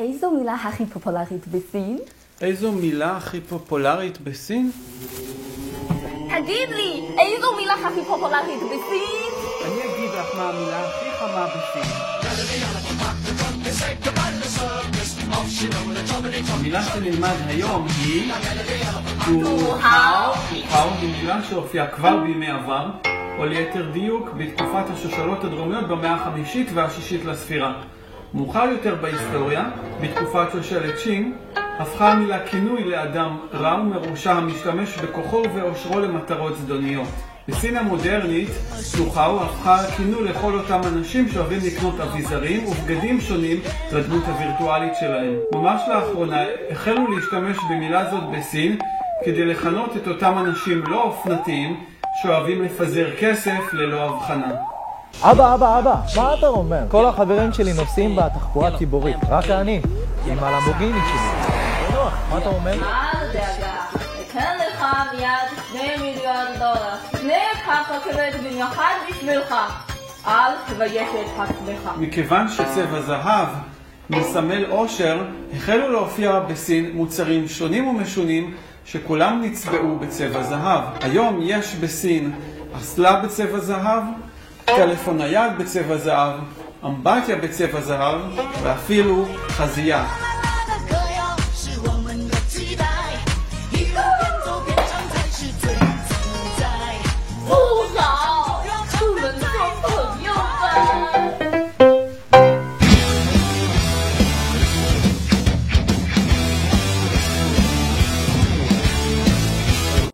איזו מילה הכי פופולרית בסין? איזו מילה הכי פופולרית בסין? תגיד לי, איזו מילה הכי פופולרית בסין? אני אגיד לך מה המילה הכי חמה בסין. המילה שנלמד היום היא טו-האו. טו-האו היא מילה שהופיעה כבר בימי עבר, או ליתר דיוק בתקופת השושלות הדרומיות במאה החמישית והשישית לספירה. מאוחר יותר בהיסטוריה, בתקופת שושלת צ'ין, הפכה המילה כינוי לאדם רע ומרושע המשתמש בכוחו ובעושרו למטרות זדוניות. בסין המודרנית, טו-האו הפכה כינוי לכל אותם אנשים שאוהבים לקנות אביזרים ובגדים שונים לדמות הווירטואלית שלהם. ממש לאחרונה החלו להשתמש במילה זאת בסין כדי לכנות את אותם אנשים לא אופנתיים שאוהבים לפזר כסף ללא הבחנה. אבא, אבא, אבא, מה אתה אומר? כל החברים שלי נוסעים בתחבורה ציבורית, רק אני, עם הלמבוגיני שלי. בנוח, מה אתה אומר? אל דאגה, אתן לך מיד שני מיליון דולר. קנה ככה כבד במיוחד בשבילך. אל תבייש את עצמך. מכיוון שצבע זהב מסמל עושר, החלו להופיע בסין מוצרים שונים ומשונים שכולם נצבעו בצבע זהב. היום יש בסין אסלה בצבע זהב, טלפון נייד בצבע זהב, אמבטיה בצבע זהב ואפילו חזייה.